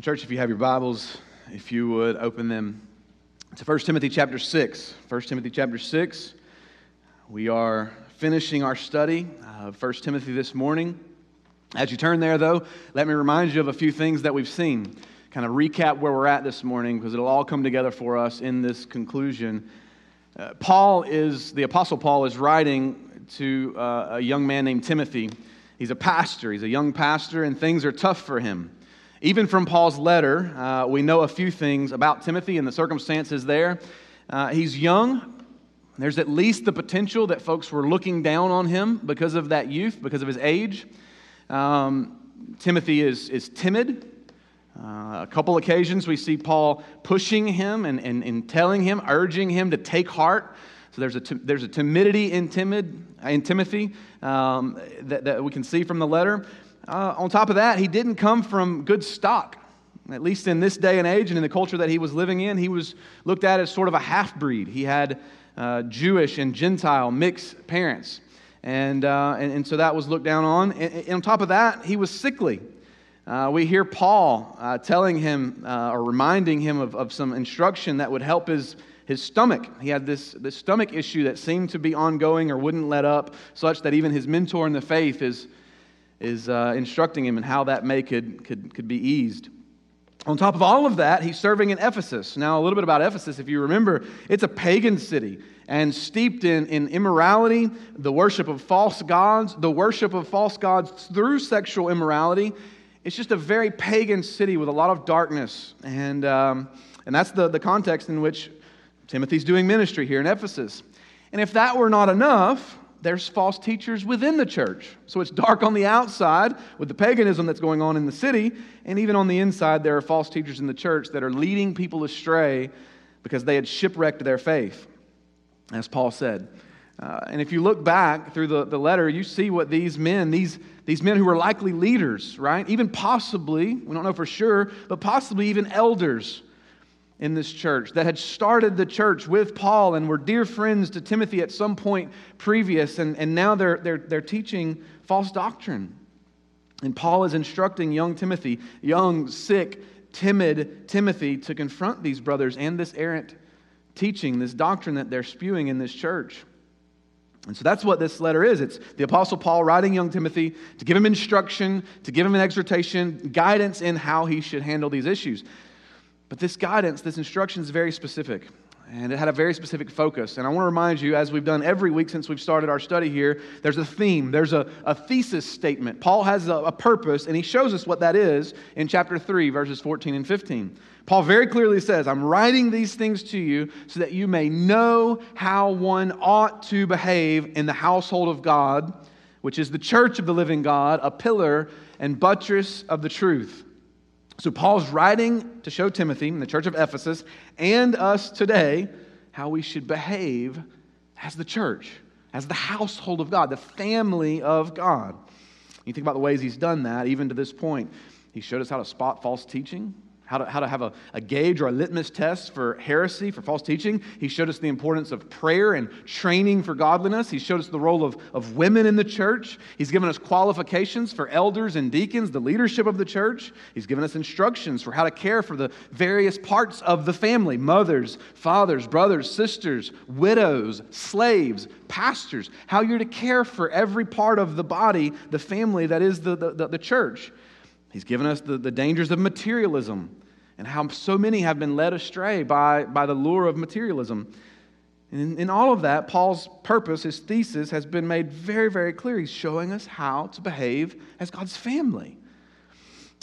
Church, if you have your Bibles, if you would open them to 1 Timothy chapter 6. 1 Timothy chapter 6. We are finishing our study of 1 Timothy this morning. As you turn there, though, let me remind you of a few things that we've seen. Kind of recap where we're at this morning because it'll all come together for us in this conclusion. Uh, Paul is, the Apostle Paul is writing to uh, a young man named Timothy. He's a pastor, he's a young pastor, and things are tough for him. Even from Paul's letter, uh, we know a few things about Timothy and the circumstances there. Uh, he's young. There's at least the potential that folks were looking down on him because of that youth, because of his age. Um, Timothy is, is timid. Uh, a couple occasions we see Paul pushing him and, and, and telling him, urging him to take heart. So there's a, there's a timidity in, timid, in Timothy um, that, that we can see from the letter. Uh, on top of that, he didn't come from good stock. At least in this day and age and in the culture that he was living in, he was looked at as sort of a half breed. He had uh, Jewish and Gentile mixed parents. And, uh, and, and, so that was looked down on. And, and on top of that, he was sickly. Uh, we hear Paul uh, telling him uh, or reminding him of, of some instruction that would help his, his stomach. He had this, this stomach issue that seemed to be ongoing or wouldn't let up, such that even his mentor in the faith is is uh, instructing him in how that may could, could, could be eased. On top of all of that, he's serving in Ephesus. Now, a little bit about Ephesus. If you remember, it's a pagan city and steeped in, in immorality, the worship of false gods, the worship of false gods through sexual immorality. It's just a very pagan city with a lot of darkness. And, um, and that's the, the context in which Timothy's doing ministry here in Ephesus. And if that were not enough, there's false teachers within the church. So it's dark on the outside with the paganism that's going on in the city, and even on the inside, there are false teachers in the church that are leading people astray because they had shipwrecked their faith, as Paul said. Uh, and if you look back through the, the letter, you see what these men, these, these men who were likely leaders, right? Even possibly, we don't know for sure, but possibly even elders in this church that had started the church with Paul and were dear friends to Timothy at some point previous, and, and now they're, they're, they're teaching false doctrine. And Paul is instructing young Timothy, young, sick, timid Timothy, to confront these brothers and this errant teaching, this doctrine that they're spewing in this church. And so that's what this letter is. It's the Apostle Paul writing young Timothy to give him instruction, to give him an exhortation, guidance in how he should handle these issues. But this guidance, this instruction is very specific. And it had a very specific focus. And I want to remind you, as we've done every week since we've started our study here, there's a theme, there's a, a thesis statement. Paul has a, a purpose, and he shows us what that is in chapter 3, verses 14 and 15. Paul very clearly says, I'm writing these things to you so that you may know how one ought to behave in the household of God, which is the church of the living God, a pillar and buttress of the truth. So Paul's writing to show Timothy in the church of Ephesus and us today how we should behave as the church, as the household of God, the family of God. You think about the ways he's done that, even to this point. He showed us how to spot false teaching how to, how to have a, a gauge or a litmus test for heresy, for false teaching. He showed us the importance of prayer and training for godliness. He showed us the role of, of women in the church. He's given us qualifications for elders and deacons, the leadership of the church. He's given us instructions for how to care for the various parts of the family mothers, fathers, brothers, sisters, widows, slaves, pastors, how you're to care for every part of the body, the family that is the, the, the church. He's given us the, the dangers of materialism and how so many have been led astray by, by the lure of materialism. And in, in all of that, Paul's purpose, his thesis, has been made very, very clear. He's showing us how to behave as God's family.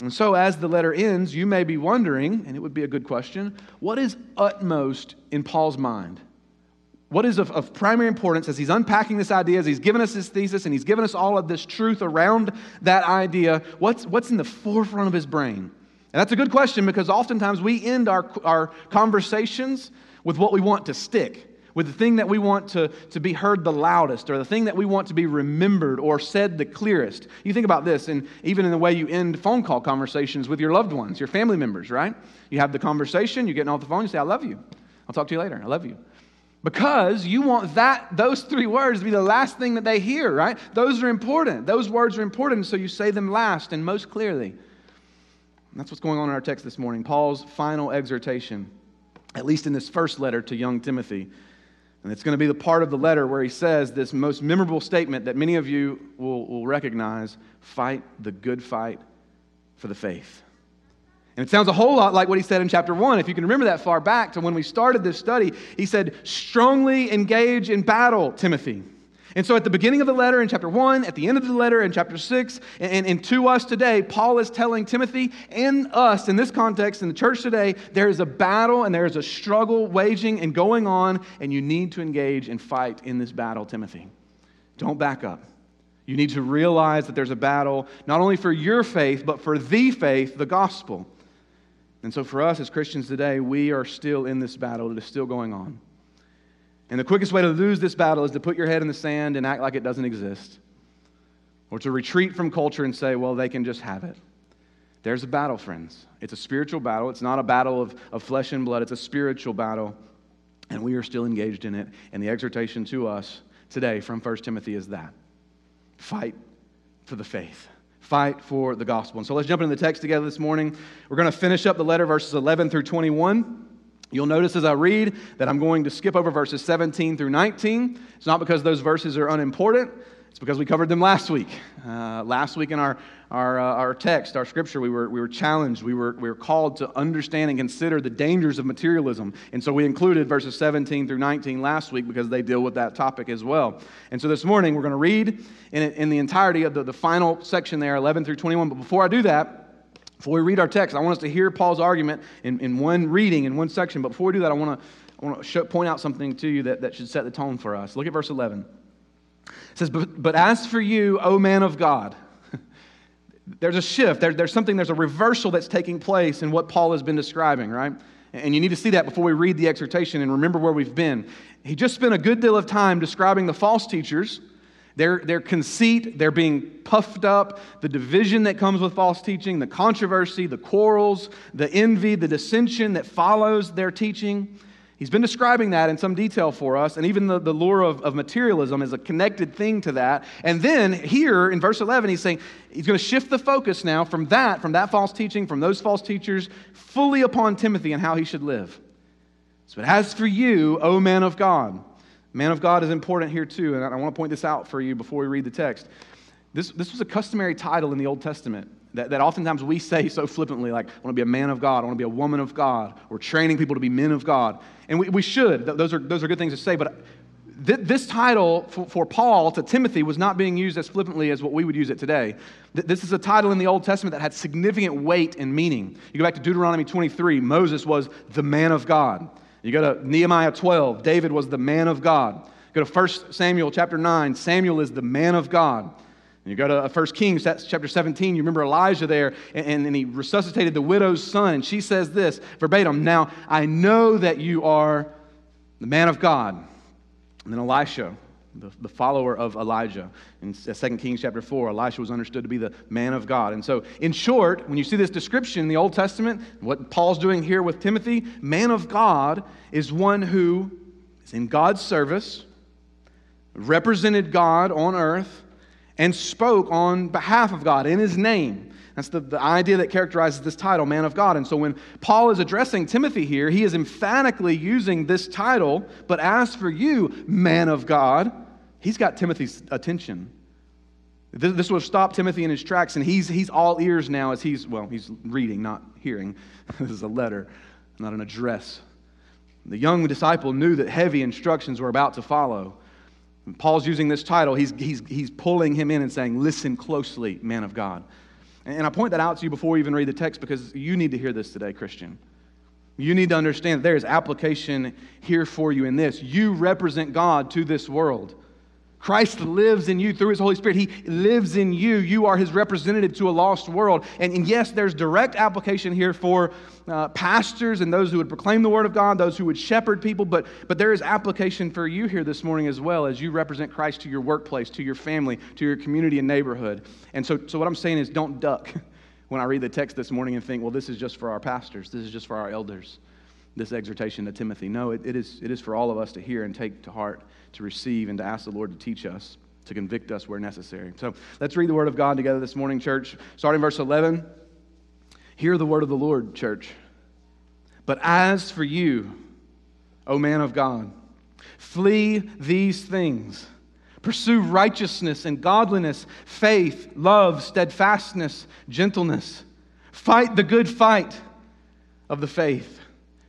And so, as the letter ends, you may be wondering, and it would be a good question, what is utmost in Paul's mind? What is of, of, primary importance as he's unpacking this idea, as he's given us his thesis, and he's given us all of this truth around that idea? What's, what's in the forefront of his brain? And that's a good question because oftentimes we end our, our conversations with what we want to stick, with the thing that we want to, to be heard the loudest, or the thing that we want to be remembered or said the clearest. You think about this, and even in the way you end phone call conversations with your loved ones, your family members, right? You have the conversation, you're getting off the phone, you say, I love you. I'll talk to you later. I love you because you want that those three words to be the last thing that they hear right those are important those words are important so you say them last and most clearly And that's what's going on in our text this morning. Paul's final exhortation, at least in this first letter to young Timothy. And it's going to be the part of the letter where he says this most memorable statement that many of you will, will recognize fight the good fight for the faith. And it sounds a whole lot like what he said in chapter 1. If you can remember that far back to when we started this study, he said, Strongly engage in battle, Timothy. And so at the beginning of the letter in chapter 1, at the end of the letter in chapter 6, and, and, to us today, Paul is telling Timothy and us in this context, in the church today, there is a battle and there is a struggle waging and going on, and you need to engage and fight in this battle, Timothy. Don't back up. You need to realize that there's a battle not only for your faith, but for the faith, the gospel. And so for us as Christians today, we are still in this battle. It is still going on. And the quickest way to lose this battle is to put your head in the sand and act like it doesn't exist, or to retreat from culture and say, well, they can just have it. There's a battle, friends. It's a spiritual battle. It's not a battle of, of flesh and blood, it's a spiritual battle, and we are still engaged in it. And the exhortation to us today from 1 Timothy is that fight for the faith. Fight for the gospel. And so let's jump into the text together this morning. We're going to finish up the letter, verses 11 through 21. You'll notice as I read that I'm going to skip over verses 17 through 19. It's not because those verses are unimportant, it's because we covered them last week. Uh, last week in our, our, uh, our text, our scripture, we were, we were challenged, we were, we were called to understand and consider the dangers of materialism. And so we included verses 17 through 19 last week because they deal with that topic as well. And so this morning we're going to read in, in the entirety of the, the final section there, 11 through 21. But before I do that, before we read our text, I want us to hear Paul's argument in, in one reading, in one section. But before we do that, I want to, I want to show, point out something to you that, that should set the tone for us. Look at verse 11. It says, But, but as for you, O man of God, there's a shift. There, there's something, there's a reversal that's taking place in what Paul has been describing, right? And you need to see that before we read the exhortation and remember where we've been. He just spent a good deal of time describing the false teachers their, their conceit, their being puffed up, the division that comes with false teaching, the controversy, the quarrels, the envy, the dissension that follows their teaching. He's been describing that in some detail for us, and even the, the lure of, of materialism is a connected thing to that. And then here in verse 11, he's saying he's going to shift the focus now from that, from that false teaching, from those false teachers, fully upon Timothy and how he should live. So, as for you, O man of God, Man of God is important here too, and I want to point this out for you before we read the text. This, this was a customary title in the Old Testament that, that oftentimes we say so flippantly, like, I want to be a man of God, I want to be a woman of God. We're training people to be men of God. And we, we should, those are, those are good things to say, but th- this title for, for, Paul to Timothy was not being used as flippantly as what we would use it today. Th- this is a title in the Old Testament that had significant weight and meaning. You go back to Deuteronomy 23, Moses was the man of God. You go to Nehemiah 12, David was the man of God. Go to 1 Samuel chapter 9, Samuel is the man of God. You go to uh, 1 Kings chapter 17, you remember Elijah there, and, and he resuscitated the widow's son, and she says this verbatim Now I know that you are the man of God. And then Elisha, the, the follower of Elijah. In 2 uh, Kings chapter 4, Elisha was understood to be the man of God. And so, in short, when you see this description in the Old Testament, what Paul's doing here with Timothy, man of God is one who is in God's service, represented God on earth, and spoke on behalf of God in his name. That's the, the idea that characterizes this title, man of God. And so when Paul is addressing Timothy here, he is emphatically using this title, but as for you, man of God, he's got Timothy's attention. This, this will stop Timothy in his tracks, and he's, he's all ears now as he's, well, he's reading, not hearing. this is a letter, not an address. The young disciple knew that heavy instructions were about to follow. Paul's using this title. He's, he's, he's pulling him in and saying, Listen closely, man of God. And I point that out to you before we even read the text because you need to hear this today, Christian. You need to understand there is application here for you in this. You represent God to this world. Christ lives in you through his Holy Spirit. He lives in you. You are his representative to a lost world. And, and yes, there's direct application here for uh, pastors and those who would proclaim the word of God, those who would shepherd people, but, but there is application for you here this morning as well as you represent Christ to your workplace, to your family, to your community and neighborhood. And so, so what I'm saying is don't duck when I read the text this morning and think, well, this is just for our pastors, this is just for our elders, this exhortation to Timothy. No, it, it, is, it is for all of us to hear and take to heart to receive and to ask the Lord to teach us, to convict us where necessary. So let's read the Word of God together this morning, church. Starting verse 11. Hear the word of the Lord, church. But as for you, O man of God, flee these things. Pursue righteousness and godliness, faith, love, steadfastness, gentleness. Fight the good fight of the faith.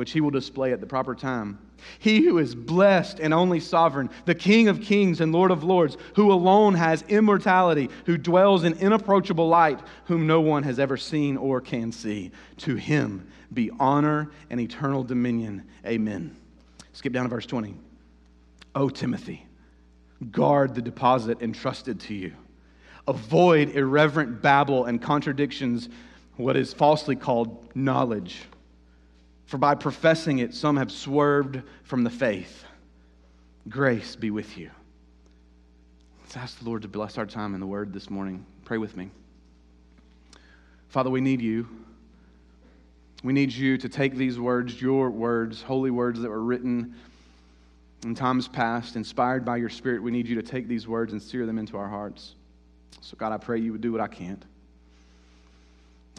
which he will display at the proper time. He who is blessed and only sovereign, the King of kings and Lord of lords, who alone has immortality, who dwells in inapproachable light, whom no one has ever seen or can see. To him be honor and eternal dominion. Amen. Skip down to verse 20. O Timothy, guard the deposit entrusted to you. Avoid irreverent babble and contradictions, what is falsely called knowledge. For by professing it, some have swerved from the faith. Grace be with you. Let's ask the Lord to bless our time in the Word this morning. Pray with me. Father, we need you. We need you to take these words, your words, holy words that were written in times past, inspired by your Spirit. We need you to take these words and sear them into our hearts. So, God, I pray you would do what I can't.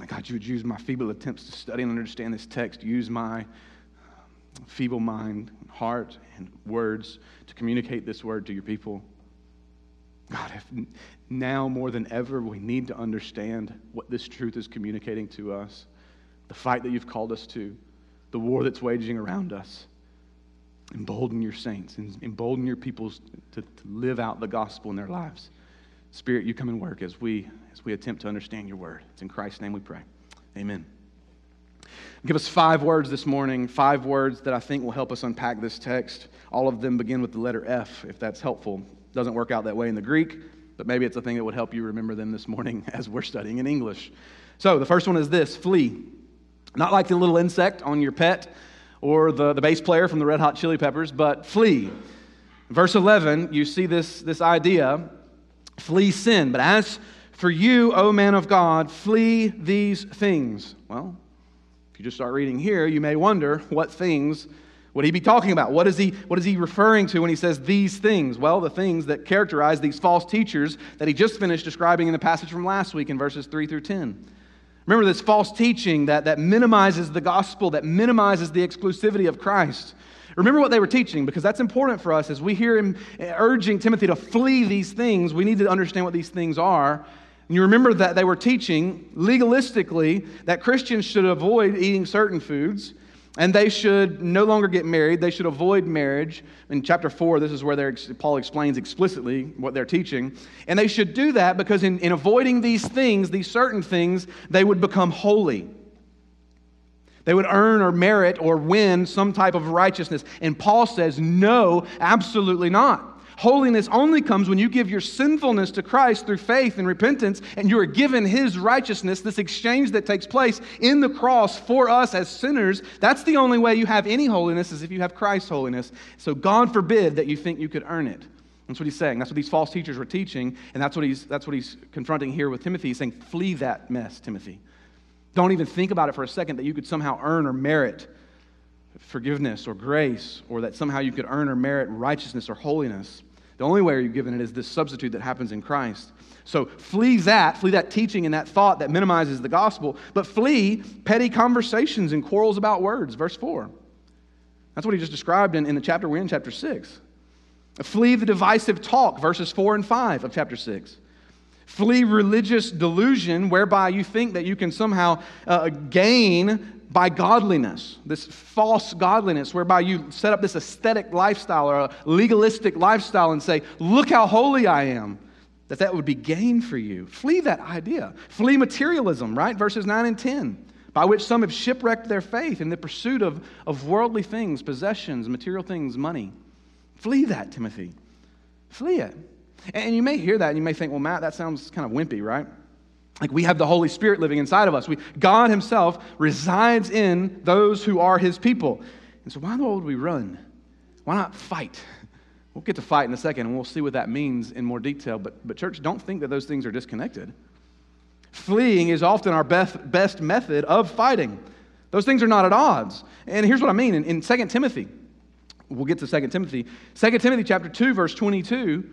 God, you would use my feeble attempts to study and understand this text. Use my um, feeble mind, heart, and words to communicate this word to your people. God, if now more than ever we need to understand what this truth is communicating to us the fight that you've called us to, the war that's waging around us. Embolden your saints, embolden your peoples to, to live out the gospel in their lives. Spirit, you come and work as we, as we attempt to understand your word. It's in Christ's name we pray. Amen. Give us five words this morning, five words that I think will help us unpack this text. All of them begin with the letter F, if that's helpful. Doesn't work out that way in the Greek, but maybe it's a thing that would help you remember them this morning as we're studying in English. So the first one is this flee. Not like the little insect on your pet or the, the bass player from the Red Hot Chili Peppers, but flee. Verse 11, you see this, this idea flee sin. But as for you, O man of God, flee these things. Well, if you just start reading here, you may wonder what things would he be talking about? What is he, what is he referring to when he says these things? Well, the things that characterize these false teachers that he just finished describing in the passage from last week in verses 3 through 10. Remember this false teaching that, that minimizes the gospel, that minimizes the exclusivity of Christ. Remember what they were teaching because that's important for us as we hear him urging Timothy to flee these things. We need to understand what these things are. And you remember that they were teaching legalistically that Christians should avoid eating certain foods and they should no longer get married. They should avoid marriage. In chapter 4, this is where Paul explains explicitly what they're teaching. And they should do that because in, in avoiding these things, these certain things, they would become holy. They would earn or merit or win some type of righteousness. And Paul says, no, absolutely not. Holiness only comes when you give your sinfulness to Christ through faith and repentance, and you are given His righteousness, this exchange that takes place in the cross for us as sinners. That's the only way you have any holiness, is if you have Christ's holiness. So God forbid that you think you could earn it. That's what he's saying. That's what these false teachers were teaching, and that's what he's, that's what he's confronting here with Timothy. He's saying, Flee that mess, Timothy. Don't even think about it for a second that you could somehow earn or merit forgiveness or grace, or that somehow you could earn or merit righteousness or holiness. The only way you're given it is this substitute that happens in Christ. So flee that, flee that teaching and that thought that minimizes the gospel, but flee petty conversations and quarrels about words. Verse 4. That's what he just described in, in the chapter we're in, chapter 6. Flee the divisive talk, verses 4 and 5 of chapter 6. Flee religious delusion whereby you think that you can somehow uh, gain by godliness, this false godliness, whereby you set up this aesthetic lifestyle or a legalistic lifestyle and say, Look how holy I am, that that would be gain for you. Flee that idea. Flee materialism, right? Verses 9 and 10, by which some have shipwrecked their faith in the pursuit of, of worldly things, possessions, material things, money. Flee that, Timothy. Flee it. And you may hear that and you may think, well, Matt, that sounds kind of wimpy, right? Like we have the Holy Spirit living inside of us. We, God Himself resides in those who are His people. And so, why in the world would we run? Why not fight? We'll get to fight in a second, and we'll see what that means in more detail. But, but church, don't think that those things are disconnected. Fleeing is often our best, best method of fighting. Those things are not at odds. And here's what I mean in, in 2 Timothy, we'll get to 2 Timothy. 2 Timothy chapter 2, verse 22,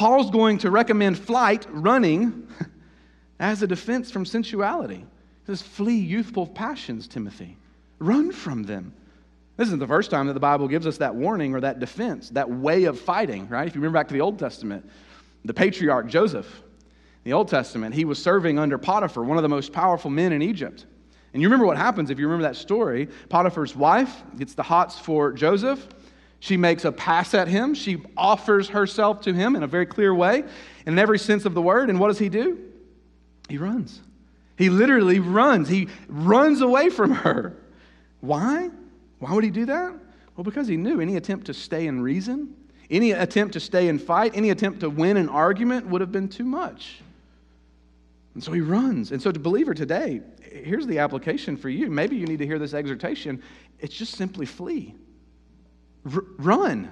Paul's going to recommend flight, running, as a defense from sensuality. He says, Flee youthful passions, Timothy. Run from them. This isn't the first time that the Bible gives us that warning or that defense, that way of fighting, right? If you remember back to the Old Testament, the patriarch Joseph, the Old Testament, he was serving under Potiphar, one of the most powerful men in Egypt. And you remember what happens if you remember that story. Potiphar's wife gets the hots for Joseph. She makes a pass at him. She offers herself to him in a very clear way, in every sense of the word. And what does he do? He runs. He literally runs. He runs away from her. Why? Why would he do that? Well, because he knew any attempt to stay in reason, any attempt to stay and fight, any attempt to win an argument would have been too much. And so he runs. And so, to believer today, here's the application for you. Maybe you need to hear this exhortation. It's just simply flee, R- run.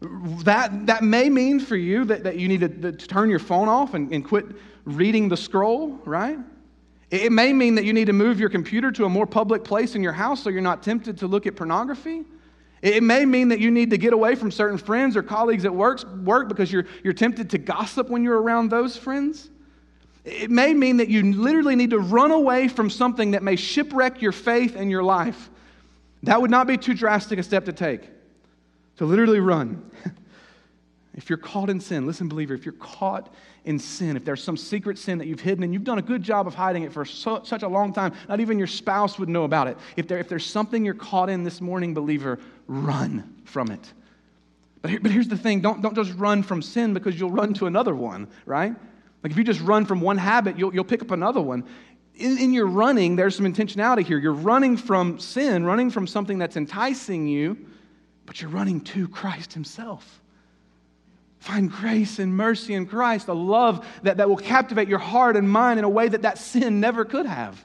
That, that may mean for you that, that you need to, to turn your phone off and, and quit reading the scroll, right? It may mean that you need to move your computer to a more public place in your house so you're not tempted to look at pornography. It may mean that you need to get away from certain friends or colleagues at work, work because you're, you're tempted to gossip when you're around those friends. It may mean that you literally need to run away from something that may shipwreck your faith and your life. That would not be too drastic a step to take, to literally run. if you're caught in sin, listen, believer, if you're caught in sin, if there's some secret sin that you've hidden and you've done a good job of hiding it for so, such a long time, not even your spouse would know about it. If, there, if there's something you're caught in this morning, believer, run from it. But, here, but here's the thing don't, don't just run from sin because you'll run to another one, right? Like if you just run from one habit, you'll, you'll pick up another one. In, in your running, there's some intentionality here. You're running from sin, running from something that's enticing you, but you're running to Christ Himself. Find grace and mercy in Christ, a love that, that will captivate your heart and mind in a way that that sin never could have.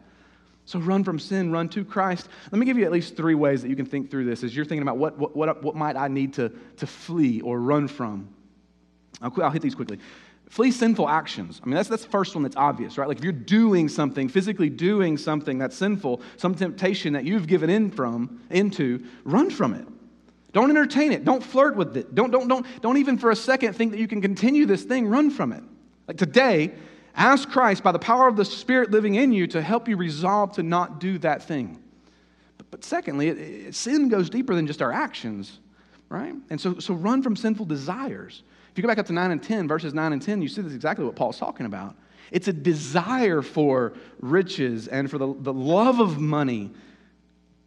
So run from sin, run to Christ. Let me give you at least three ways that you can think through this as you're thinking about what, what, what, what might I need to, to flee or run from. I'll, I'll hit these quickly. Flee sinful actions. I mean, that's, that's the first one that's obvious, right? Like if you're doing something, physically doing something that's sinful, some temptation that you've given in from, into, run from it. Don't entertain it. Don't flirt with it. Don't, don't, don't, don't even for a second think that you can continue this thing. Run from it. Like today, ask Christ by the power of the Spirit living in you to help you resolve to not do that thing. But, but secondly, it, it, sin goes deeper than just our actions, right? And so, so run from sinful desires. If you go back up to 9 and 10, verses 9 and 10, you see this exactly what Paul's talking about. It's a desire for riches and for the, the love of money.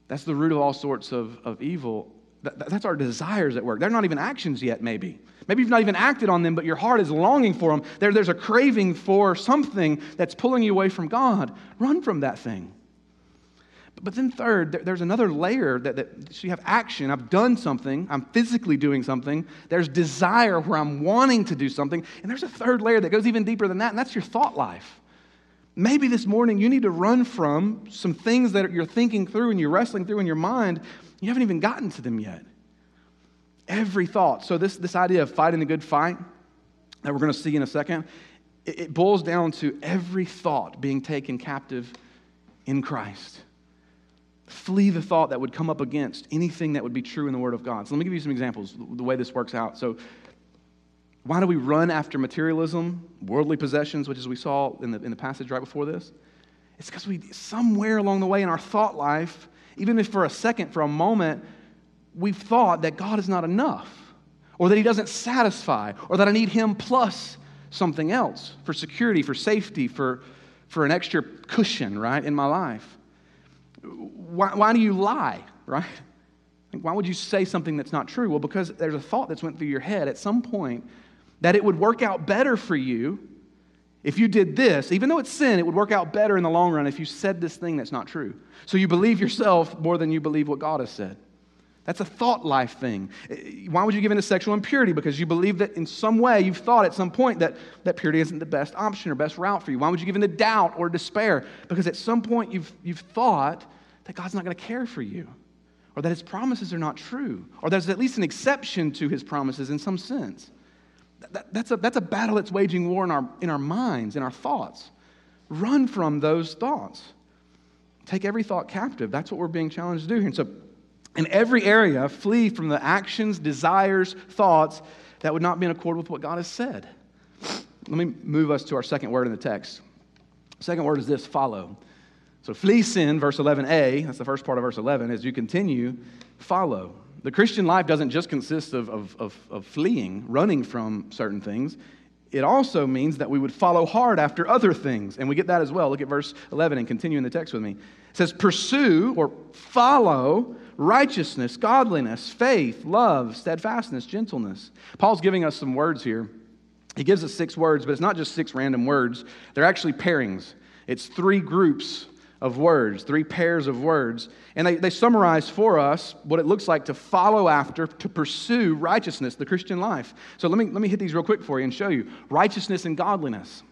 That's the root of all sorts of, of evil that's our desires at work. They're not even actions yet, maybe. Maybe you've not even acted on them, but your heart is longing for them. There, there's a craving for something that's pulling you away from God. Run from that thing. But then, third, there's another layer that, that so you have action. I've done something, I'm physically doing something. There's desire where I'm wanting to do something. And there's a third layer that goes even deeper than that, and that's your thought life. Maybe this morning you need to run from some things that you're thinking through and you're wrestling through in your mind you haven't even gotten to them yet. Every thought. So, this, this idea of fighting the good fight that we're going to see in a second, it, it boils down to every thought being taken captive in Christ. Flee the thought that would come up against anything that would be true in the Word of God. So, let me give you some examples the way this works out. So, why do we run after materialism, worldly possessions, which as we saw in the, in the passage right before this? It's because we, somewhere along the way in our thought life, even if for a second, for a moment, we've thought that God is not enough, or that He doesn't satisfy, or that I need Him plus something else for security, for safety, for, for an extra cushion, right, in my life. Why, why do you lie, right? Why would you say something that's not true? Well, because there's a thought that's went through your head at some point that it would work out better for you if you did this, even though it's sin, it would work out better in the long run if you said this thing that's not true. So you believe yourself more than you believe what God has said. That's a thought life thing. Why would you give in to sexual impurity? Because you believe that in some way you've thought at some point that, that purity isn't the best option or best route for you. Why would you give in to doubt or despair? Because at some point you've, you've thought that God's not going to care for you or that his promises are not true, or there's at least an exception to his promises in some sense. That, that's, a, that's a battle that's waging war in our, in our minds, in our thoughts. Run from those thoughts. Take every thought captive. That's what we're being challenged to do here. And so, in every area, flee from the actions, desires, thoughts that would not be in accord with what God has said. Let me move us to our second word in the text. Second word is this follow. So flee sin, verse 11a, that's the first part of verse 11. As you continue, follow. The Christian life doesn't just consist of, of, of, of, fleeing, running from certain things. It also means that we would follow hard after other things. And we get that as well. Look at verse 11 and continue in the text with me. It says, Pursue or follow righteousness, godliness, faith, love, steadfastness, gentleness. Paul's giving us some words here. He gives us six words, but it's not just six random words, they're actually pairings. It's three groups of words, three pairs of words. And they, they summarize for us what it looks like to follow after, to pursue righteousness, the Christian life. So let me, let me hit these real quick for you and show you righteousness and godliness.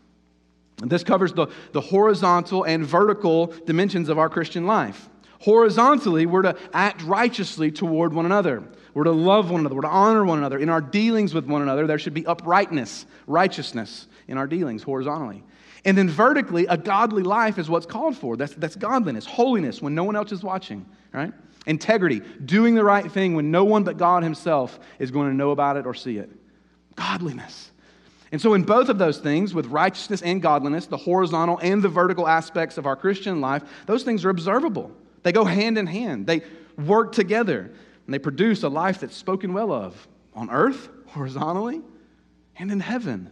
And this covers the, the horizontal and vertical dimensions of our Christian life. Horizontally, we're to act righteously toward one another. We're to love one another. We're to honor one another. In our dealings with one another, there should be uprightness, righteousness in our dealings horizontally. And then vertically, a godly life is what's called for. That's, that's godliness, holiness when no one else is watching, right? Integrity, doing the right thing when no one but God Himself is going to know about it or see it. Godliness. And so, in both of those things, with righteousness and godliness, the horizontal and the vertical aspects of our Christian life, those things are observable. They go hand in hand, they work together, and they produce a life that's spoken well of on earth, horizontally, and in heaven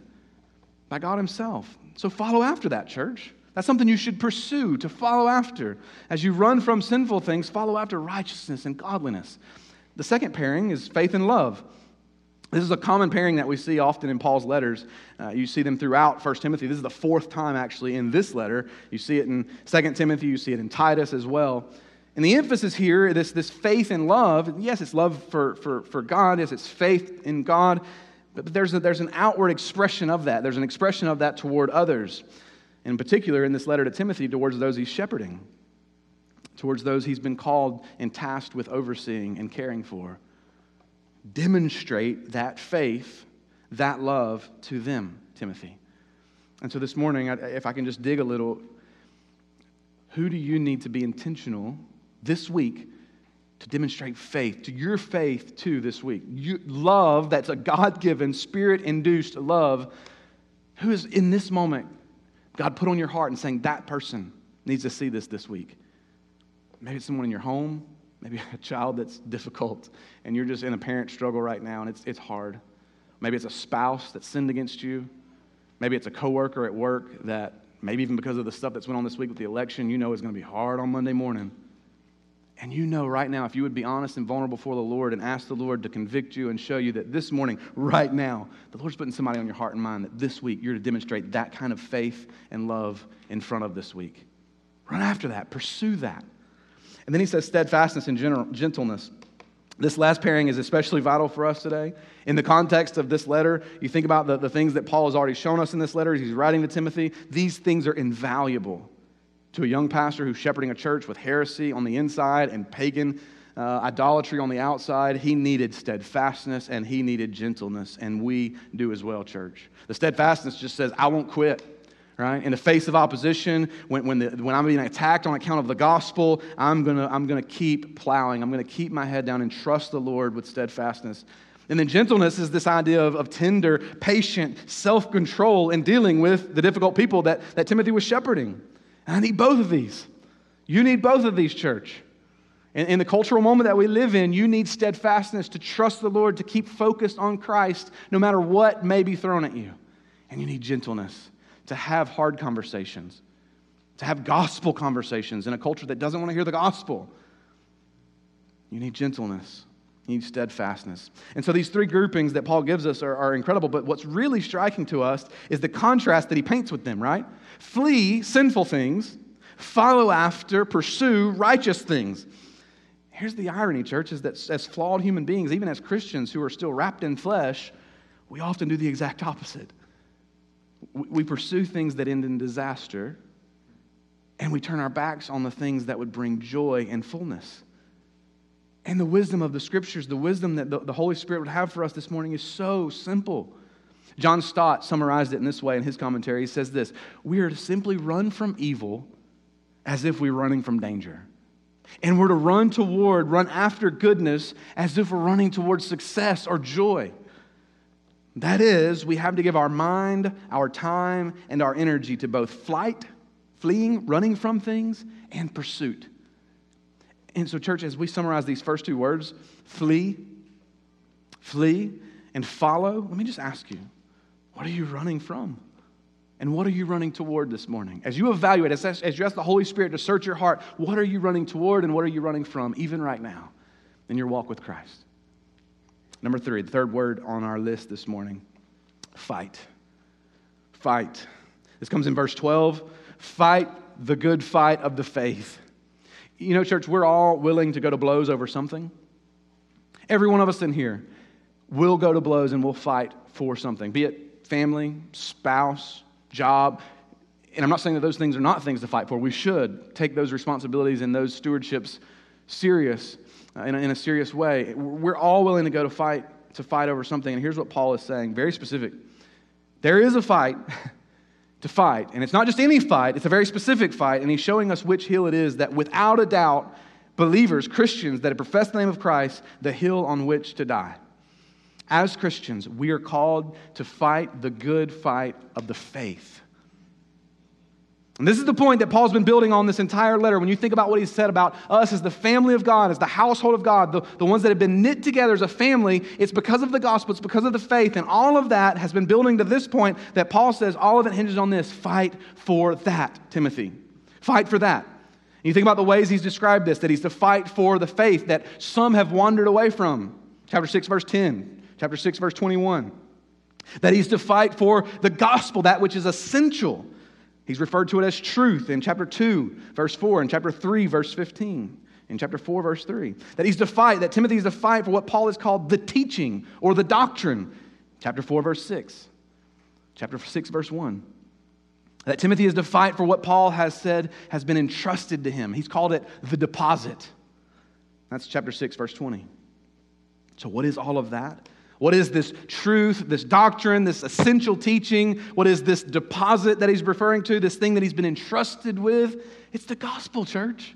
by God Himself. So follow after that, church. That's something you should pursue to follow after. As you run from sinful things, follow after righteousness and godliness. The second pairing is faith and love. This is a common pairing that we see often in Paul's letters. Uh, you see them throughout 1 Timothy. This is the fourth time, actually, in this letter. You see it in 2 Timothy, you see it in Titus as well. And the emphasis here, this, this faith and love, yes, it's love for, for, for God, yes, it's faith in God, but there's, a, there's an outward expression of that. There's an expression of that toward others. In particular, in this letter to Timothy, towards those he's shepherding, towards those he's been called and tasked with overseeing and caring for. Demonstrate that faith, that love to them, Timothy. And so this morning, if I can just dig a little, who do you need to be intentional this week to demonstrate faith, to your faith too this week. You, love that's a God given, spirit induced love. Who is in this moment God put on your heart and saying that person needs to see this this week? Maybe it's someone in your home, maybe a child that's difficult and you're just in a parent struggle right now and it's, it's hard. Maybe it's a spouse that sinned against you. Maybe it's a coworker at work that maybe even because of the stuff that's went on this week with the election, you know is going to be hard on Monday morning. And you know right now, if you would be honest and vulnerable before the Lord and ask the Lord to convict you and show you that this morning, right now, the Lord's putting somebody on your heart and mind that this week you're to demonstrate that kind of faith and love in front of this week. Run after that, pursue that. And then he says steadfastness and gentleness. This last pairing is especially vital for us today. In the context of this letter, you think about the, the things that Paul has already shown us in this letter. He's writing to Timothy. These things are invaluable to a young pastor who's shepherding a church with heresy on the inside and pagan uh, idolatry on the outside. He needed steadfastness and he needed gentleness, and we do as well, church. The steadfastness just says, I won't quit. Right? In the face of opposition, when, when, the, when I'm being attacked on account of the gospel, I'm going to I'm going to keep plowing. I'm going to keep my head down and trust the Lord with steadfastness. And then gentleness is this idea of, of tender, patient self control in dealing with the difficult people that, that Timothy was shepherding. I need both of these. You need both of these, church. In, in the cultural moment that we live in, you need steadfastness to trust the Lord, to keep focused on Christ no matter what may be thrown at you. And you need gentleness to have hard conversations, to have gospel conversations in a culture that doesn't want to hear the gospel. You need gentleness. Need steadfastness. And so these three groupings that Paul gives us are, are incredible, but what's really striking to us is the contrast that he paints with them, right? Flee sinful things, follow after, pursue righteous things. Here's the irony, church, is that as flawed human beings, even as Christians who are still wrapped in flesh, we often do the exact opposite. We pursue things that end in disaster, and we turn our backs on the things that would bring joy and fullness. And the wisdom of the scriptures, the wisdom that the, the Holy Spirit would have for us this morning is so simple. John Stott summarized it in this way in his commentary. He says this We are to simply run from evil as if we're running from danger. And we're to run toward, run after goodness as if we're running towards success or joy. That is, we have to give our mind, our time, and our energy to both flight, fleeing, running from things, and pursuit. And so, church, as we summarize these first two words, flee, flee, and follow, let me just ask you, what are you running from? And what are you running toward this morning? As you evaluate, as, as you ask the Holy Spirit to search your heart, what are you running toward and what are you running from, even right now, in your walk with Christ? Number three, the third word on our list this morning fight. Fight. This comes in verse 12. Fight the good fight of the faith. You know, church, we're all willing to go to blows over something. Every one of us in here will go to blows and will fight for something, be it family, spouse, job. And I'm not saying that those things are not things to fight for. We should take those responsibilities and those stewardships serious uh, in, a, in a serious way. We're all willing to go to fight to fight over something. And here's what Paul is saying, very specific. There is a fight to fight, and it's not just any fight, it's a very specific fight, and he's showing us which hill it is that without a doubt believers, Christians that have professed the name of Christ, the hill on which to die. As Christians, we are called to fight the good fight of the faith. And this is the point that Paul's been building on this entire letter. When you think about what he said about us as the family of God, as the household of God, the, the ones that have been knit together as a family, it's because of the gospel, it's because of the faith. And all of that has been building to this point that Paul says all of it hinges on this fight for that, Timothy. Fight for that. And you think about the ways he's described this, that he's to fight for the faith that some have wandered away from. Chapter 6, verse 10 chapter 6, verse 21. That he's to fight for the gospel, that which is essential. He's referred to it as truth in chapter 2, verse 4, and chapter 3, verse 15, in chapter 4, verse 3. That he's to fight, that Timothy is to fight for what Paul has called the teaching or the doctrine, chapter 4, verse 6, chapter 6, verse 1. That Timothy is to fight for what Paul has said has been entrusted to him. He's called it the deposit. That's chapter 6, verse 20. So, what is all of that? What is this truth, this doctrine, this essential teaching? What is this deposit that he's referring to, this thing that he's been entrusted with? It's the gospel, church.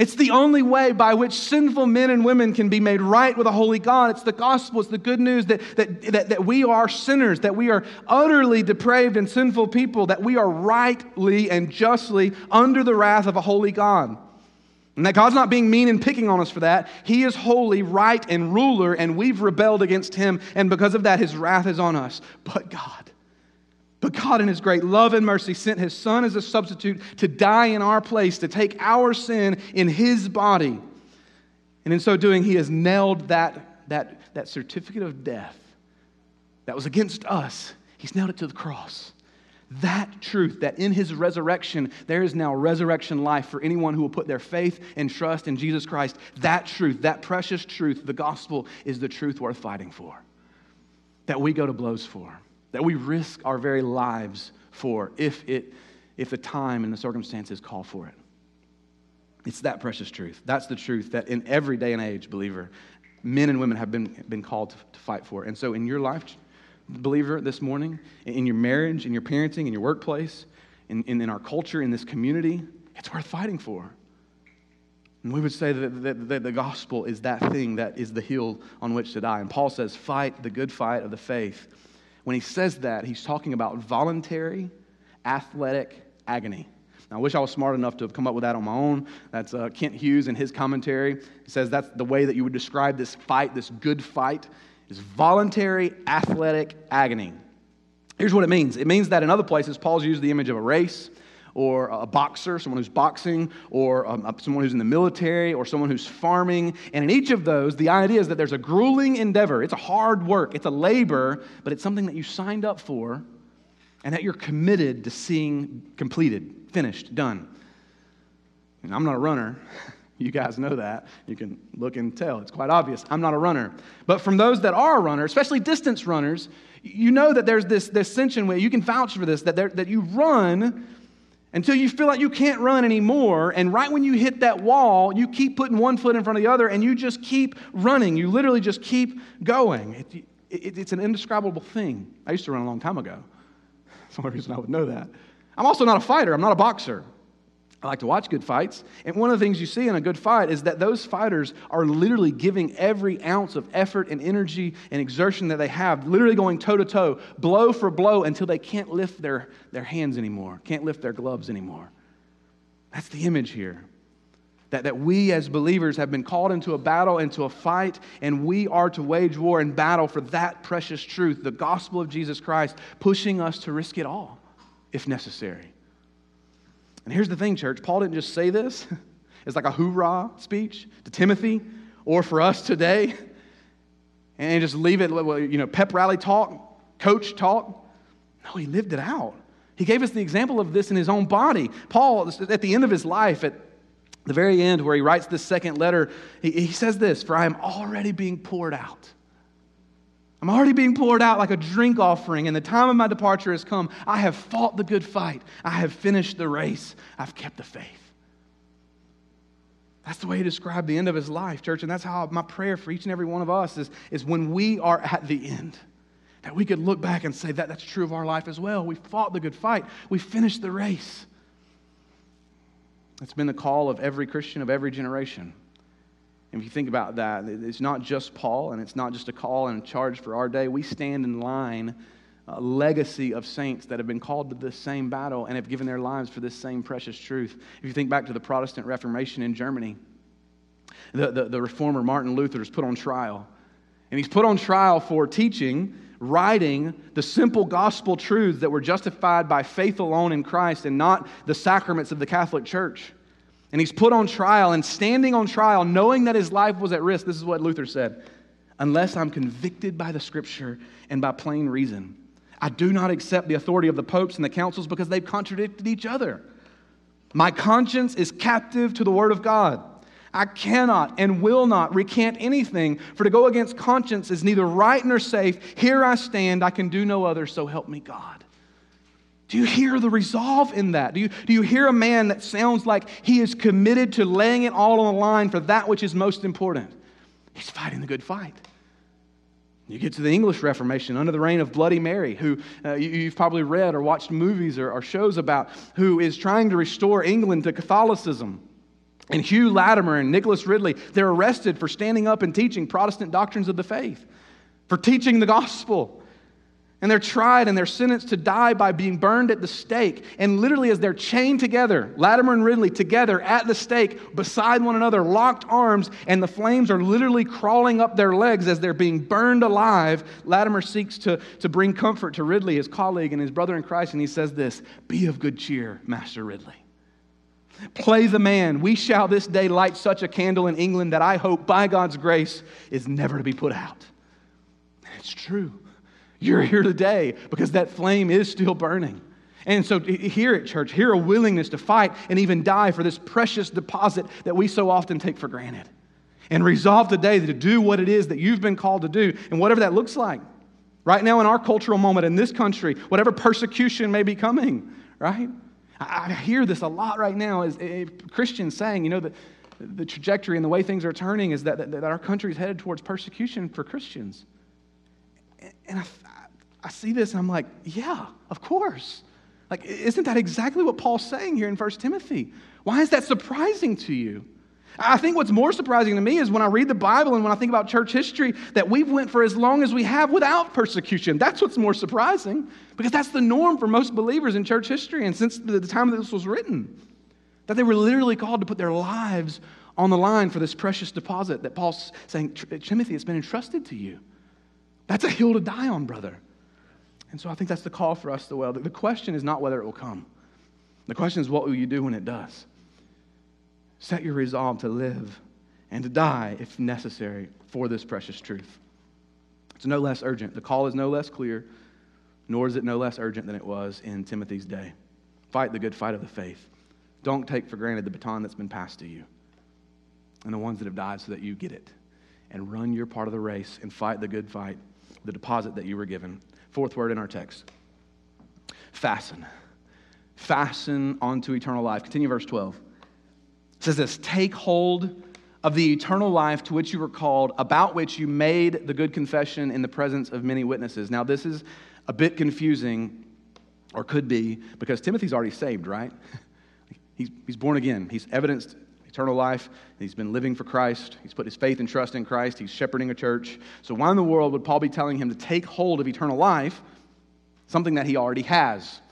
It's the only way by which sinful men and women can be made right with a holy God. It's the gospel. It's the good news that, that, that, that we are sinners, that we are utterly depraved and sinful people, that we are rightly and justly under the wrath of a holy God. And that God's not being mean and picking on us for that. He is holy, right, and ruler, and we've rebelled against him. And because of that, his wrath is on us. But God, but God, in his great love and mercy, sent his son as a substitute to die in our place, to take our sin in his body. And in so doing, he has nailed that, that, that certificate of death that was against us. He's nailed it to the cross. That truth, that in his resurrection, there is now resurrection life for anyone who will put their faith and trust in Jesus Christ. That truth, that precious truth, the gospel, is the truth worth fighting for. That we go to blows for, that we risk our very lives for if, it, if the time and the circumstances call for it. It's that precious truth. That's the truth that in every day and age, believer, men and women have been, been called to, to fight for. And so in your life, believer, this morning, in your marriage, in your parenting, in your workplace, in, in, in our culture, in this community, it's worth fighting for. And we would say that, that, that, the gospel is that thing that is the hill on which to die. And Paul says, fight the good fight of the faith. When he says that, he's talking about voluntary, athletic agony. Now, I wish I was smart enough to have come up with that on my own. That's uh, Kent Hughes in his commentary. He says that's the way that you would describe this fight, this good fight is voluntary athletic agony. Here's what it means it means that in other places, Paul's used the image of a race or a boxer, someone who's boxing, or um, someone who's in the military, or someone who's farming. And in each of those, the idea is that there's a grueling endeavor. It's a hard work, it's a labor, but it's something that you signed up for and that you're committed to seeing completed, finished, done. And I'm not a runner. You guys know that. You can look and tell. It's quite obvious. I'm not a runner. But from those that are a runner, especially distance runners, you know that there's this, this ascension where you can vouch for this, that, that you run until you feel like you can't run anymore. And right when you hit that wall, you keep putting one foot in front of the other and you just keep running. You literally just keep going. It, it, it's an indescribable thing. I used to run a long time ago. That's the only reason I would know that. I'm also not a fighter, I'm not a boxer. I like to watch good fights. And one of the things you see in a good fight is that those fighters are literally giving every ounce of effort and energy and exertion that they have, literally going toe to toe, blow for blow, until they can't lift their, their hands anymore, can't lift their gloves anymore. That's the image here. That, that we as believers have been called into a battle, into a fight, and we are to wage war and battle for that precious truth, the gospel of Jesus Christ, pushing us to risk it all if necessary. And here's the thing, church Paul didn't just say this it's like a hoorah speech to Timothy or for us today and just leave it, you know, pep rally talk, coach talk. No, he lived it out. He gave us the example of this in his own body. Paul, at the end of his life, at the very end where he writes this second letter, he, he says this For I am already being poured out. I'm already being poured out like a drink offering, and the time of my departure has come. I have fought the good fight. I have finished the race. I've kept the faith. That's the way he described the end of his life, church. And that's how my prayer for each and every one of us is, is when we are at the end, that we could look back and say that that's true of our life as well. We fought the good fight, we finished the race. That's been the call of every Christian of every generation. If you think about that, it's not just Paul, and it's not just a call and a charge for our day. We stand in line, a legacy of saints that have been called to this same battle and have given their lives for this same precious truth. If you think back to the Protestant Reformation in Germany, the, the, the reformer Martin Luther is put on trial. And he's put on trial for teaching, writing the simple gospel truths that were justified by faith alone in Christ and not the sacraments of the Catholic Church. And he's put on trial and standing on trial, knowing that his life was at risk. This is what Luther said Unless I'm convicted by the scripture and by plain reason, I do not accept the authority of the popes and the councils because they've contradicted each other. My conscience is captive to the word of God. I cannot and will not recant anything, for to go against conscience is neither right nor safe. Here I stand, I can do no other, so help me God. Do you hear the resolve in that? Do you, do you hear a man that sounds like he is committed to laying it all on the line for that which is most important? He's fighting the good fight. You get to the English Reformation under the reign of Bloody Mary, who uh, you, have probably read or watched movies or, or shows about, who is trying to restore England to Catholicism. And Hugh Latimer and Nicholas Ridley, they're arrested for standing up and teaching Protestant doctrines of the faith, for teaching the gospel. And they're tried and they're sentenced to die by being burned at the stake. And literally, as they're chained together, Latimer and Ridley together at the stake, beside one another, locked arms, and the flames are literally crawling up their legs as they're being burned alive, Latimer seeks to, to bring comfort to Ridley, his colleague and his brother in Christ. And he says this Be of good cheer, Master Ridley. Play the man. We shall this day light such a candle in England that I hope, by God's grace, is never to be put out. And it's true. You're here today because that flame is still burning. And so, here at church, hear a willingness to fight and even die for this precious deposit that we so often take for granted. And resolve today to do what it is that you've been called to do, and whatever that looks like. Right now, in our cultural moment in this country, whatever persecution may be coming, right? I, hear this a lot right now as eh, eh, Christians saying, you know, that the trajectory and the way things are turning is that, that, that our country is headed towards persecution for Christians. And I, I see this and I'm like, yeah, of course. Like, isn't that exactly what Paul's saying here in 1 Timothy? Why is that surprising to you? I think what's more surprising to me is when I read the Bible and when I think about church history that we've went for as long as we have without persecution. That's what's more surprising because that's the norm for most believers in church history and since the time that this was written. That they were literally called to put their lives on the line for this precious deposit that Paul's saying, Timothy, it's been entrusted to you. That's a hill to die on, brother. And so I think that's the call for us to well. The question is not whether it will come. The question is what will you do when it does? Set your resolve to live and to die if necessary for this precious truth. It's no less urgent. The call is no less clear, nor is it no less urgent than it was in Timothy's day. Fight the good fight of the faith. Don't take for granted the baton that's been passed to you and the ones that have died so that you get it. And run your part of the race and fight the good fight, the deposit that you were given. Fourth word in our text fasten. fasten onto eternal life. Continue verse 12. It says this Take hold of the eternal life to which you were called, about which you made the good confession in the presence of many witnesses. Now, this is a bit confusing, or could be, because Timothy's already saved, right? he's, he's born again, he's evidenced eternal life. He's been living for Christ. He's put his faith and trust in Christ. He's shepherding a church. So, why in the world would Paul be telling him to take hold of eternal life, something that he already has?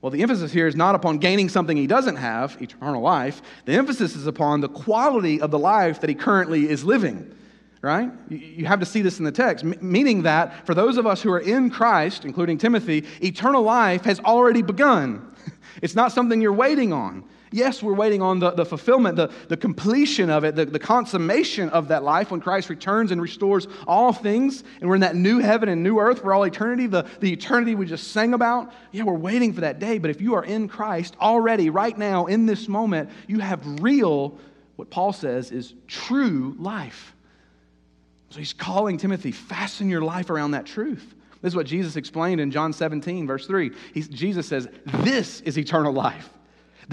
Well, the emphasis here is not upon gaining something he doesn't have, eternal life. The emphasis is upon the quality of the life that he currently is living, right? You have to see this in the text, meaning that for those of us who are in Christ, including Timothy, eternal life has already begun. It's not something you're waiting on. Yes, we're waiting on the, the fulfillment, the, the completion of it, the, the consummation of that life when Christ returns and restores all things, and we're in that new heaven and new earth for all eternity, the, the eternity we just sang about. Yeah, we're waiting for that day. But if you are in Christ already, right now, in this moment, you have real, what Paul says is true life. So he's calling Timothy, fasten your life around that truth. This is what Jesus explained in John 17, verse 3. He, Jesus says, This is eternal life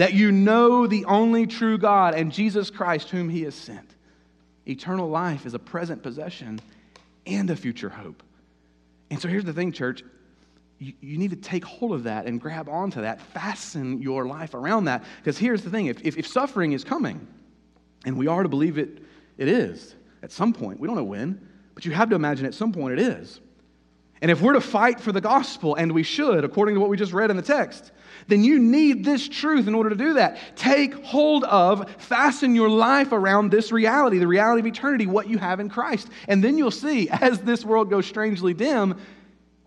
that you know the only true God and Jesus Christ, whom He has sent. Eternal life is a present possession and a future hope. And so here's the thing, church. You, need to take hold of that and grab onto that, fasten your life around that. Because here's the thing if, if, if suffering is coming, and we are to believe it, it is at some point, we don't know when, but you have to imagine at some point it is. And if we're to fight for the gospel, and we should, according to what we just read in the text, then you need this truth in order to do that. Take hold of, fasten your life around this reality, the reality of eternity, what you have in Christ. And then you'll see, as this world goes strangely dim,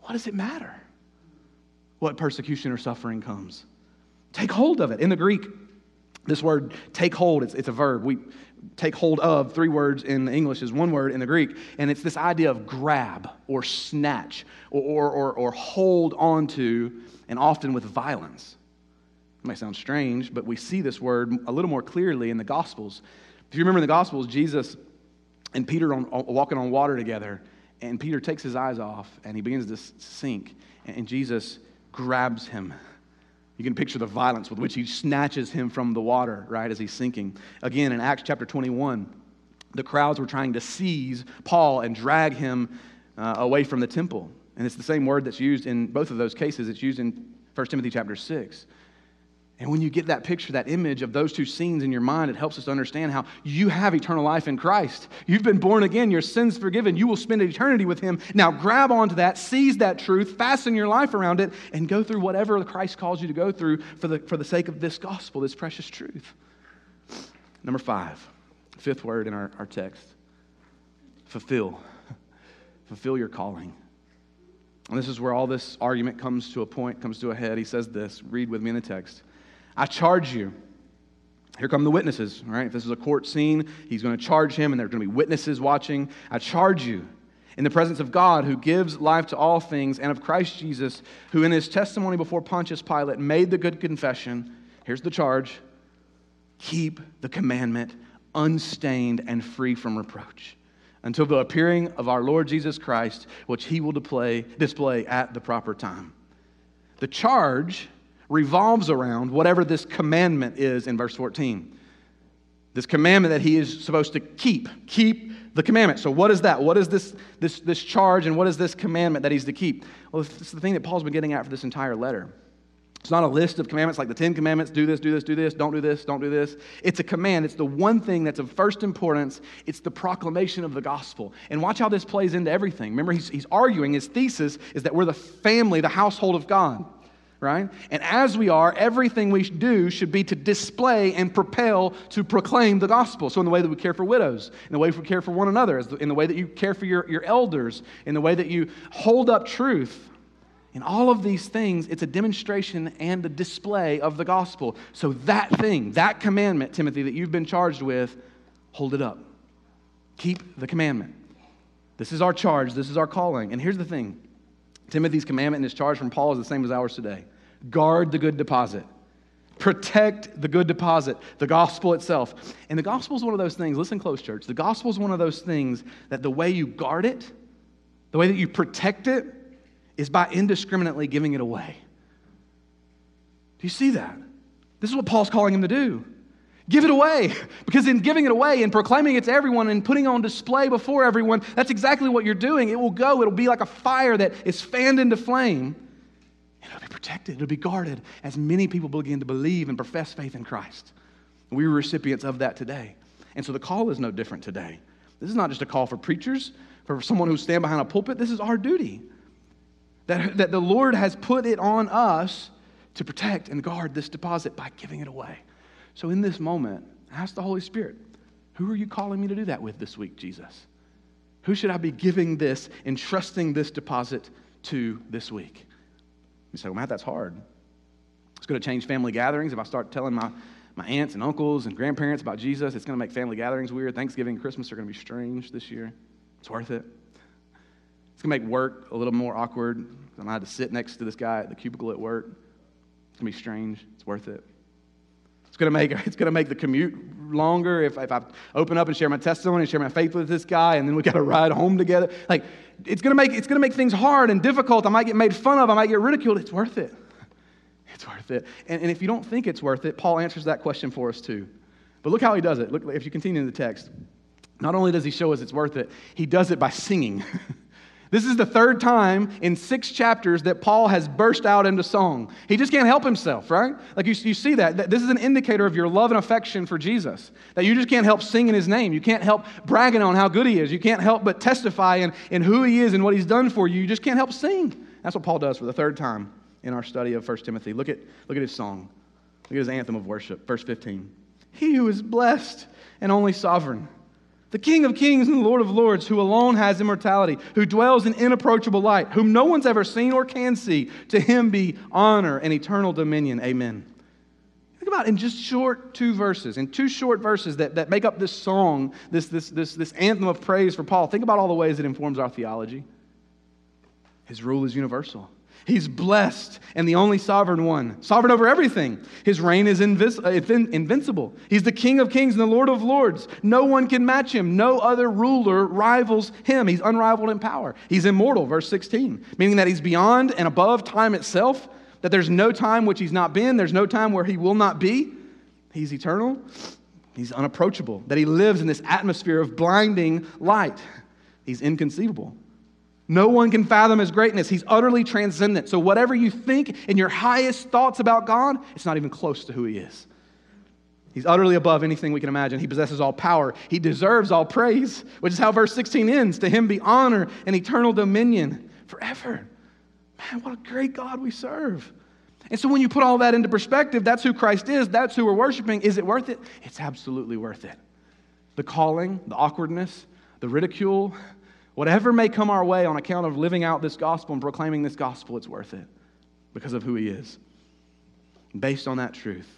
what does it matter? What persecution or suffering comes. Take hold of it. In the Greek, this word take hold, it's, it's a verb. We take hold of, three words in the English is one word in the Greek, and it's this idea of grab or snatch or, or, or, or hold onto and often with violence. It might sound strange, but we see this word a little more clearly in the Gospels. If you remember in the Gospels, Jesus and Peter walking on water together, and Peter takes his eyes off and he begins to sink, and Jesus grabs him. You can picture the violence with which he snatches him from the water, right, as he's sinking. Again, in Acts chapter 21, the crowds were trying to seize Paul and drag him uh, away from the temple. And it's the same word that's used in both of those cases. It's used in 1 Timothy chapter 6. And when you get that picture, that image of those two scenes in your mind, it helps us to understand how you have eternal life in Christ. You've been born again, your sins forgiven, you will spend eternity with Him. Now grab onto that, seize that truth, fasten your life around it, and go through whatever Christ calls you to go through for the, for the sake of this gospel, this precious truth. Number five, fifth word in our, our text fulfill. fulfill your calling. And this is where all this argument comes to a point, comes to a head. He says this read with me in the text. I charge you. Here come the witnesses, right? If this is a court scene, he's going to charge him, and there are going to be witnesses watching. I charge you in the presence of God, who gives life to all things, and of Christ Jesus, who in his testimony before Pontius Pilate made the good confession. Here's the charge keep the commandment unstained and free from reproach until the appearing of our Lord Jesus Christ, which he will display, display at the proper time. The charge revolves around whatever this commandment is in verse 14. This commandment that he is supposed to keep. Keep the commandment. So, what is that? What is this, this, this charge and what is this commandment that he's to keep? Well, it's the thing that Paul's been getting at for this entire letter. It's not a list of commandments like the Ten Commandments do this, do this, do this, don't do this, don't do this. It's a command. It's the one thing that's of first importance. It's the proclamation of the gospel. And watch how this plays into everything. Remember, he's, he's arguing, his thesis is that we're the family, the household of God, right? And as we are, everything we do should be to display and propel to proclaim the gospel. So, in the way that we care for widows, in the way we care for one another, in the way that you care for your, your elders, in the way that you hold up truth in all of these things, it's a demonstration and a display of the gospel. So, that thing, that commandment, Timothy, that you've been charged with, hold it up. Keep the commandment. This is our charge, this is our calling. And here's the thing Timothy's commandment and his charge from Paul is the same as ours today guard the good deposit. Protect the good deposit, the gospel itself. And the gospel is one of those things, listen close, church. The gospel is one of those things that the way you guard it, the way that you protect it, is by indiscriminately giving it away. Do you see that? This is what Paul's calling him to do. Give it away. Because in giving it away and proclaiming it to everyone and putting on display before everyone, that's exactly what you're doing. It will go, it'll be like a fire that is fanned into flame. It'll be protected, it'll be guarded as many people begin to believe and profess faith in Christ. We were recipients of that today. And so the call is no different today. This is not just a call for preachers, for someone who stand behind a pulpit. This is our duty. That, that the Lord has put it on us to protect and guard this deposit by giving it away. So in this moment, ask the Holy Spirit, who are you calling me to do that with this week, Jesus? Who should I be giving this, entrusting this deposit to this week? You say, well, Matt, that's hard. It's going to change family gatherings if I start telling my, my aunts and uncles and grandparents about Jesus. It's going to make family gatherings weird. Thanksgiving and Christmas are going to be strange this year. It's worth it. It's going to make work a little more awkward. I'm going to have to sit next to this guy at the cubicle at work. It's going to be strange. It's worth it. It's going to make, it's going to make the commute longer if, if I open up and share my testimony and share my faith with this guy, and then we got to ride home together. Like, it's going, to make, it's going to make things hard and difficult. I might get made fun of. I might get ridiculed. It's worth it. It's worth it. And, and if you don't think it's worth it, Paul answers that question for us too. But look how he does it. Look, if you continue in the text, not only does he show us it's worth it, he does it by singing. This is the third time in six chapters that Paul has burst out into song. He just can't help himself, right? Like you, you see that. This is an indicator of your love and affection for Jesus. That you just can't help singing his name. You can't help bragging on how good he is. You can't help but testify in, in who he is and what he's done for you. You just can't help sing. That's what Paul does for the third time in our study of 1 Timothy. Look at, look at his song. Look at his anthem of worship, verse 15. He who is blessed and only sovereign the King of kings and the Lord of lords, who alone has immortality, who dwells in inapproachable light, whom no one's ever seen or can see, to him be honor and eternal dominion. Amen. Think about in just short two verses, in two short verses that, that make up this song, this, this, this, this anthem of praise for Paul. Think about all the ways it informs our theology. His rule is universal. He's blessed and the only sovereign one, sovereign over everything. His reign is invis- uh, invincible. He's the King of kings and the Lord of lords. No one can match him. No other ruler rivals him. He's unrivaled in power. He's immortal, verse 16, meaning that he's beyond and above time itself, that there's no time which he's not been, there's no time where he will not be. He's eternal. He's unapproachable, that he lives in this atmosphere of blinding light. He's inconceivable. No one can fathom his greatness. He's utterly transcendent. So, whatever you think in your highest thoughts about God, it's not even close to who he is. He's utterly above anything we can imagine. He possesses all power. He deserves all praise, which is how verse 16 ends. To him be honor and eternal dominion forever. Man, what a great God we serve. And so, when you put all that into perspective, that's who Christ is, that's who we're worshiping. Is it worth it? It's absolutely worth it. The calling, the awkwardness, the ridicule, Whatever may come our way on account of living out this gospel and proclaiming this gospel, it's worth it because of who he is. Based on that truth,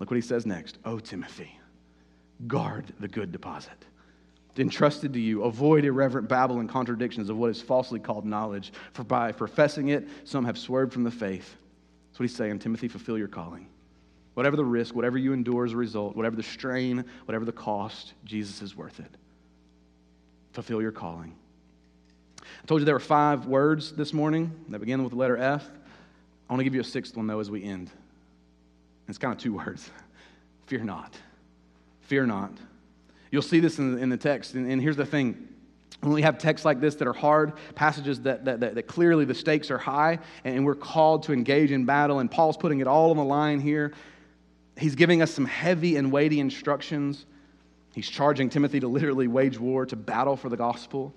look what he says next. Oh, Timothy, guard the good deposit. Entrusted to you, avoid irreverent babble and contradictions of what is falsely called knowledge, for by professing it, some have swerved from the faith. That's what he's saying. Timothy, fulfill your calling. Whatever the risk, whatever you endure as a result, whatever the strain, whatever the cost, Jesus is worth it. Fulfill your calling. I told you there were five words this morning that begin with the letter F. I want to give you a sixth one, though, as we end. It's kind of two words Fear not. Fear not. You'll see this in, in the text. And, and, here's the thing when we have texts like this that are hard, passages that, that, that, that clearly the stakes are high, and we're called to engage in battle, and Paul's putting it all on the line here. He's giving us some heavy and weighty instructions. He's charging Timothy to literally wage war, to battle for the gospel.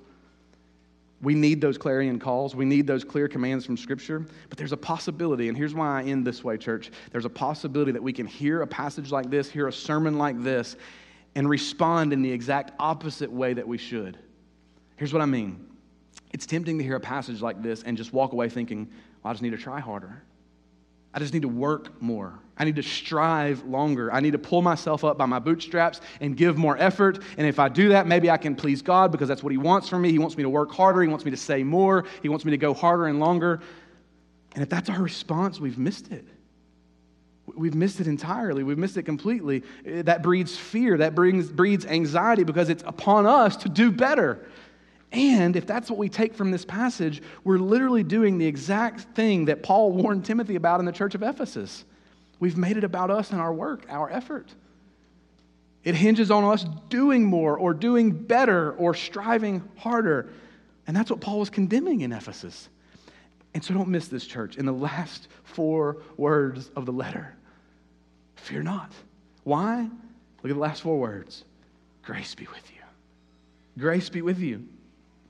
We need those clarion calls. We need those clear commands from Scripture. But there's a possibility, and here's why I end this way, church. There's a possibility that we can hear a passage like this, hear a sermon like this, and respond in the exact opposite way that we should. Here's what I mean it's tempting to hear a passage like this and just walk away thinking, well, I just need to try harder. I just need to work more. I need to strive longer. I need to pull myself up by my bootstraps and give more effort. And if I do that, maybe I can please God because that's what He wants from me. He wants me to work harder. He wants me to say more. He wants me to go harder and longer. And if that's our response, we've missed it. We've missed it entirely. We've missed it completely. That breeds fear. That brings, breeds anxiety because it's upon us to do better. And if that's what we take from this passage, we're literally doing the exact thing that Paul warned Timothy about in the church of Ephesus. We've made it about us and our work, our effort. It hinges on us doing more or doing better or striving harder. And that's what Paul was condemning in Ephesus. And so don't miss this, church. In the last four words of the letter, fear not. Why? Look at the last four words grace be with you. Grace be with you.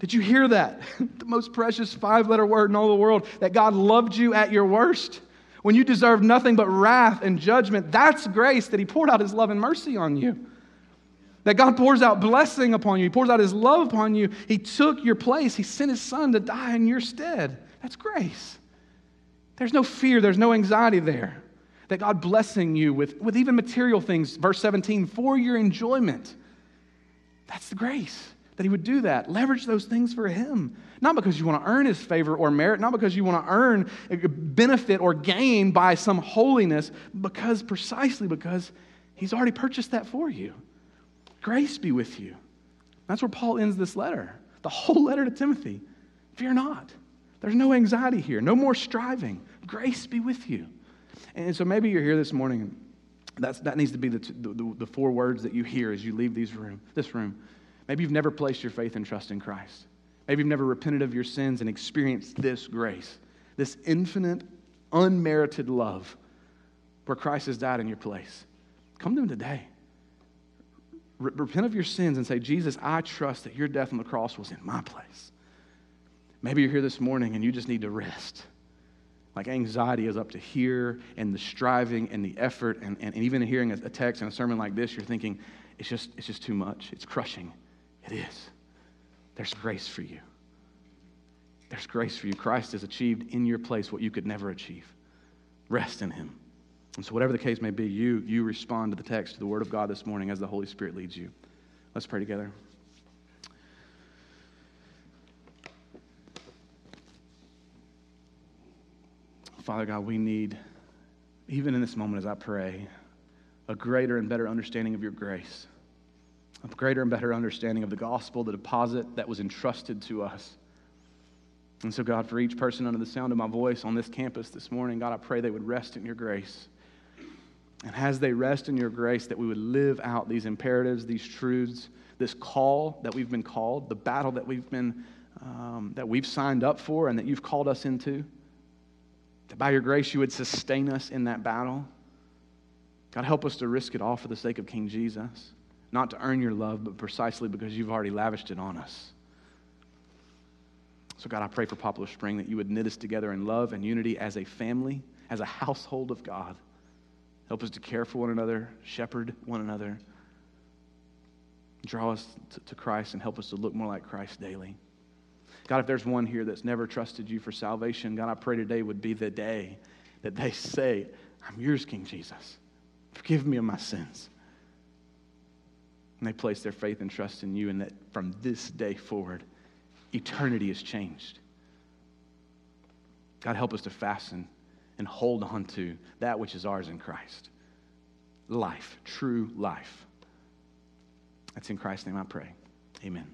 Did you hear that? the most precious five letter word in all the world that God loved you at your worst. When you deserved nothing but wrath and judgment, that's grace that He poured out His love and mercy on you. That God pours out blessing upon you, He pours out His love upon you. He took your place, He sent His Son to die in your stead. That's grace. There's no fear, there's no anxiety there. That God blessing you with, with even material things, verse 17, for your enjoyment. That's the grace that he would do that. Leverage those things for him. Not because you want to earn his favor or merit, not because you want to earn benefit or gain by some holiness, because precisely because he's already purchased that for you. Grace be with you. That's where Paul ends this letter. The whole letter to Timothy. Fear not. There's no anxiety here, no more striving. Grace be with you. And so maybe you're here this morning. And that's, that needs to be the, the, the four words that you hear as you leave these room, this room. Maybe you've never placed your faith and trust in Christ. Maybe you've never repented of your sins and experienced this grace, this infinite, unmerited love where Christ has died in your place. Come to Him today. repent of your sins and say, Jesus, I trust that your death on the cross was in my place. Maybe you're here this morning and you just need to rest. Like anxiety is up to here, and the striving and the effort, and, and, and even hearing a, text and a sermon like this, you're thinking, it's just, it's just too much. It's crushing. It is. There's grace for you. There's grace for you. Christ has achieved in your place what you could never achieve. Rest in Him. And so, whatever the case may be, you, you respond to the text, to the Word of God this morning as the Holy Spirit leads you. Let's pray together. Father God, we need, even in this moment as I pray, a greater and better understanding of your grace a greater and better understanding of the gospel, the deposit that was entrusted to us. And so, God, for each person under the sound of my voice on this campus this morning, God, I pray they would rest in your grace. And as they rest in your grace, that we would live out these imperatives, these truths, this call that we've been called, the battle that we've been um, that we've signed up for and that you've called us into. That by your grace you would sustain us in that battle. God, help us to risk it all for the sake of King Jesus not to earn your love, but precisely because you've already lavished it on us. So, God, I pray for Poplar Spring that you would knit us together in love and unity as a family, as a household of God. Help us to care for one another, shepherd one another, draw us to, to Christ, and help us to look more like Christ daily. God, if there's one here that's never trusted you for salvation, God, I pray today would be the day that they say, I'm yours, King Jesus. Forgive me of my sins. And they place their faith and trust in you, and that from this day forward, eternity is changed. God, help us to fasten and hold on to that which is ours in Christ life, true life. That's in Christ's name I pray. Amen.